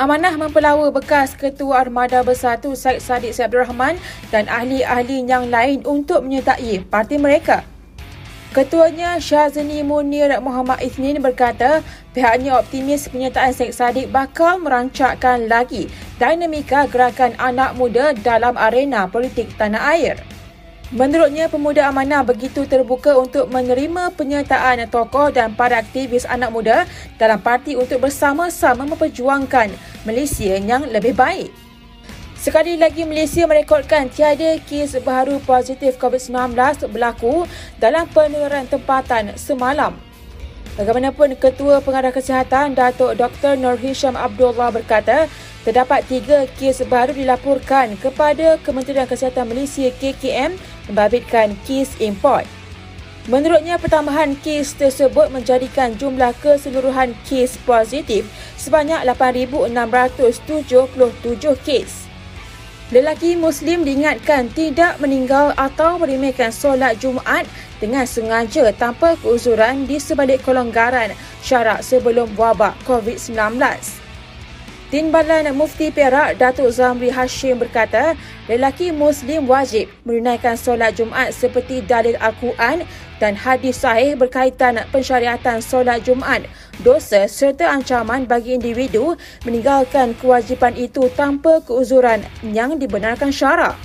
Amanah mempelawa bekas Ketua Armada Bersatu Syed Saddiq Syed Abdul Rahman dan ahli-ahli yang lain untuk menyertai parti mereka. Ketuanya Syazini Munir Muhammad Isnin berkata pihaknya optimis penyertaan Syed Saddiq bakal merancakkan lagi dinamika gerakan anak muda dalam arena politik tanah air. Menurutnya, pemuda amanah begitu terbuka untuk menerima penyertaan tokoh dan para aktivis anak muda dalam parti untuk bersama-sama memperjuangkan Malaysia yang lebih baik. Sekali lagi, Malaysia merekodkan tiada kes baru positif COVID-19 berlaku dalam penularan tempatan semalam. Bagaimanapun, Ketua Pengarah Kesihatan Datuk Dr. Nur Hisham Abdullah berkata, terdapat tiga kes baru dilaporkan kepada Kementerian Kesihatan Malaysia KKM membabitkan kes import. Menurutnya, pertambahan kes tersebut menjadikan jumlah keseluruhan kes positif sebanyak 8,677 kes. Lelaki Muslim diingatkan tidak meninggal atau meremehkan solat Jumaat dengan sengaja tanpa keuzuran di sebalik kelonggaran syarak sebelum wabak COVID-19. Timbalan Mufti Perak Datuk Zamri Hashim berkata, lelaki Muslim wajib menunaikan solat Jumaat seperti dalil Al-Quran dan hadis sahih berkaitan pensyariatan solat Jumaat. Dosa serta ancaman bagi individu meninggalkan kewajipan itu tanpa keuzuran yang dibenarkan syarak.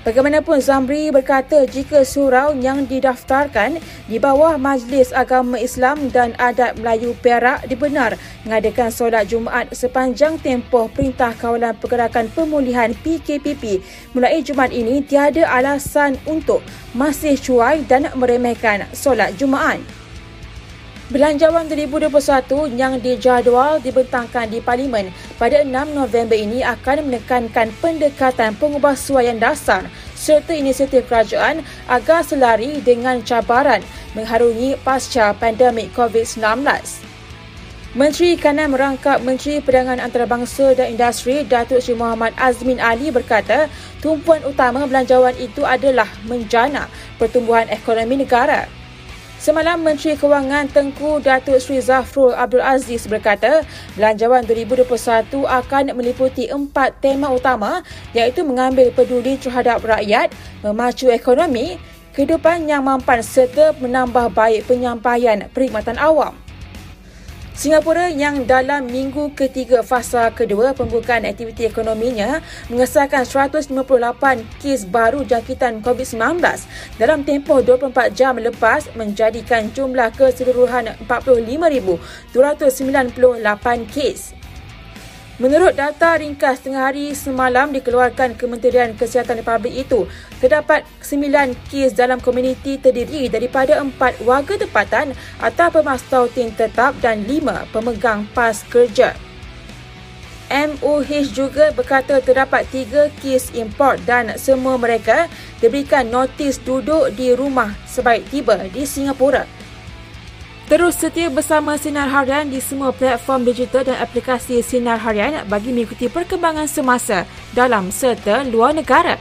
Bagaimanapun Zamri berkata jika surau yang didaftarkan di bawah Majlis Agama Islam dan Adat Melayu Perak dibenar mengadakan solat Jumaat sepanjang tempoh Perintah Kawalan Pergerakan Pemulihan PKPP mulai Jumaat ini tiada alasan untuk masih cuai dan meremehkan solat Jumaat. Belanjawan 2021 yang dijadual dibentangkan di Parlimen pada 6 November ini akan menekankan pendekatan pengubahsuaian dasar serta inisiatif kerajaan agar selari dengan cabaran mengharungi pasca pandemik COVID-19. Menteri Kanan merangkap Menteri Perdagangan Antarabangsa dan Industri Datuk Seri Muhammad Azmin Ali berkata tumpuan utama belanjawan itu adalah menjana pertumbuhan ekonomi negara. Semalam Menteri Kewangan Tengku Datuk Sri Zafrul Abdul Aziz berkata, belanjawan 2021 akan meliputi empat tema utama iaitu mengambil peduli terhadap rakyat, memacu ekonomi, kehidupan yang mampan serta menambah baik penyampaian perkhidmatan awam. Singapura yang dalam minggu ketiga fasa kedua pembukaan aktiviti ekonominya mengesahkan 158 kes baru jangkitan COVID-19 dalam tempoh 24 jam lepas menjadikan jumlah keseluruhan 45,298 kes. Menurut data ringkas tengah hari semalam dikeluarkan Kementerian Kesihatan Republik itu, terdapat 9 kes dalam komuniti terdiri daripada 4 warga tempatan atau pemas tautin tetap dan 5 pemegang pas kerja. MOH juga berkata terdapat 3 kes import dan semua mereka diberikan notis duduk di rumah sebaik tiba di Singapura. Terus setia bersama Sinar Harian di semua platform digital dan aplikasi Sinar Harian bagi mengikuti perkembangan semasa dalam serta luar negara.